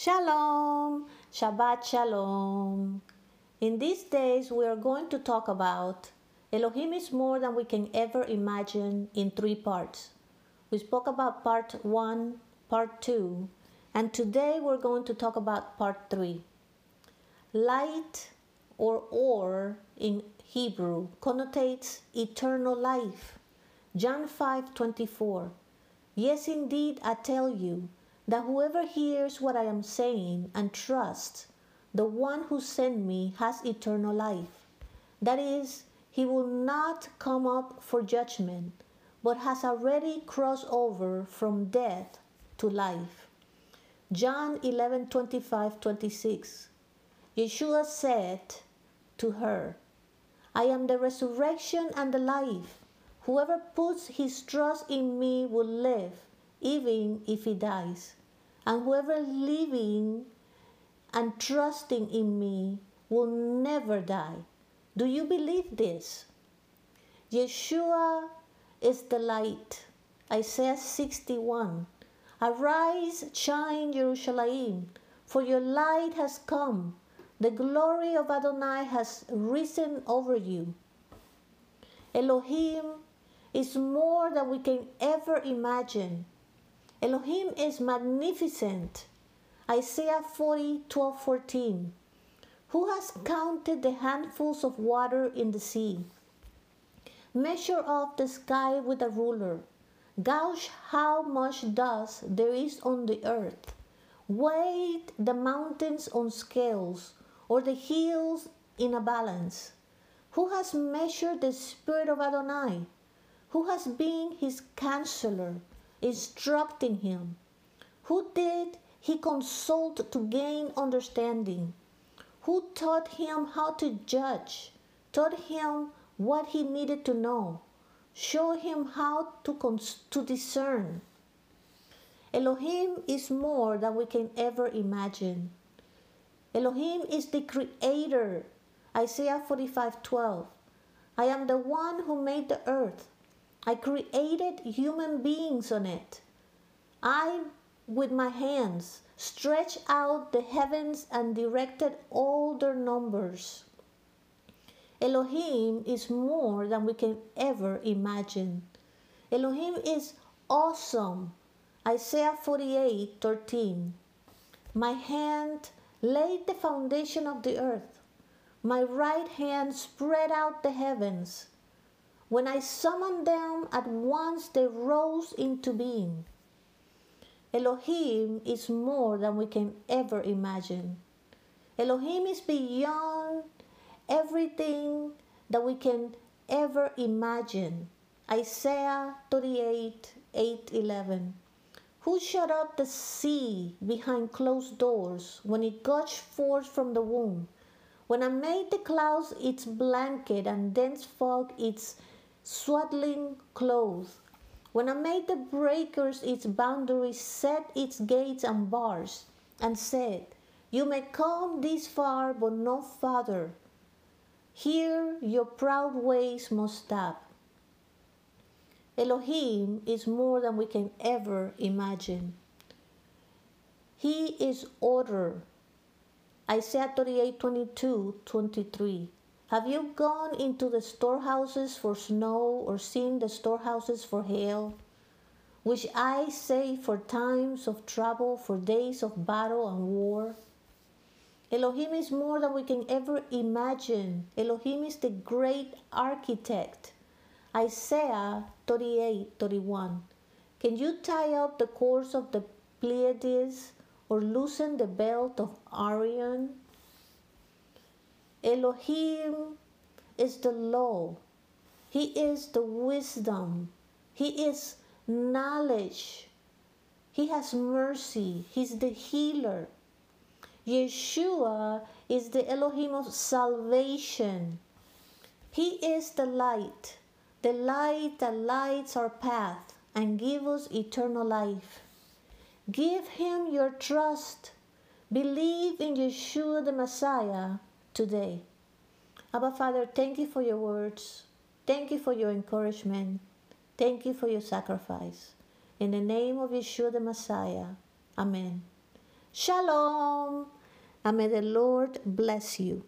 Shabbat Shalom. In these days, we are going to talk about Elohim is more than we can ever imagine in three parts. We spoke about part one, part two, and today we're going to talk about part three. Light or or in Hebrew connotates eternal life. John 5 24. Yes, indeed, I tell you that whoever hears what I am saying and trusts the one who sent me has eternal life. That is, he will not come up for judgment, but has already crossed over from death to life. John 11 25 26. Yeshua said to her, I am the resurrection and the life. Whoever puts his trust in me will live, even if he dies. And whoever living and trusting in me will never die. Do you believe this? Yeshua is the light. Isaiah 61. Arise, shine, Jerusalem, for your light has come. The glory of Adonai has risen over you. Elohim is more than we can ever imagine. Elohim is magnificent. Isaiah 40 12 14. Who has counted the handfuls of water in the sea? Measure off the sky with a ruler. Gauge how much dust there is on the earth. Weigh the mountains on scales or the hills in a balance. Who has measured the spirit of Adonai? Who has been his counselor, instructing him? Who did he consult to gain understanding? Who taught him how to judge? Taught him what he needed to know? Show him how to, cons- to discern? Elohim is more than we can ever imagine. Elohim is the creator. Isaiah 45 12. I am the one who made the earth. I created human beings on it. I, with my hands, stretched out the heavens and directed all their numbers. Elohim is more than we can ever imagine. Elohim is awesome. Isaiah 48 13. My hand laid the foundation of the earth. My right hand spread out the heavens. When I summoned them, at once they rose into being. Elohim is more than we can ever imagine. Elohim is beyond everything that we can ever imagine. Isaiah 38 8 11. Who shut up the sea behind closed doors when it gushed forth from the womb? When I made the clouds its blanket and dense fog its swaddling clothes, when I made the breakers its boundaries, set its gates and bars, and said, You may come this far, but no farther. Here your proud ways must stop. Elohim is more than we can ever imagine. He is order. Isaiah 38 22 23. Have you gone into the storehouses for snow or seen the storehouses for hail? Which I say for times of trouble, for days of battle and war? Elohim is more than we can ever imagine. Elohim is the great architect. Isaiah 38 31. Can you tie up the cords of the Pleiades or loosen the belt of Orion? Elohim is the law. He is the wisdom. He is knowledge. He has mercy. He's the healer. Yeshua is the Elohim of salvation. He is the light, the light that lights our path and gives us eternal life. Give him your trust. Believe in Yeshua the Messiah today. Abba Father, thank you for your words. Thank you for your encouragement. Thank you for your sacrifice. In the name of Yeshua the Messiah. Amen. Shalom. and may the Lord bless you.